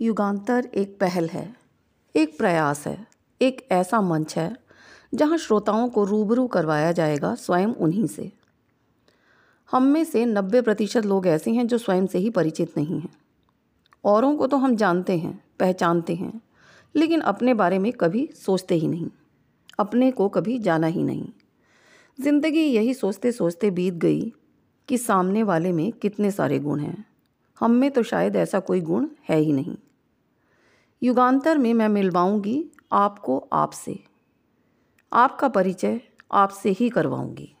युगांतर एक पहल है, एक प्रयास है, एक ऐसा मंच है, जहाँ श्रोताओं को रूबरू करवाया जाएगा स्वयं उन्हीं से। हम में से नब्बे प्रतिशत लोग ऐसे हैं जो स्वयं से ही परिचित नहीं हैं। औरों को तो हम जानते हैं, पहचानते हैं, लेकिन अपने बारे में कभी सोचते ही नहीं, अपने को कभी जाना ही नहीं। ज़िंदगी यही सोचते सोचते बीत गई कि सामने वाले में कितने सारे गुण हैं। हम में तो शायद ऐसा कोई गुण है ही नहीं। युगांतर में मैं मिलवाऊँगी आपको आपसे। आपका परिचय आपसे ही करवाऊँगी।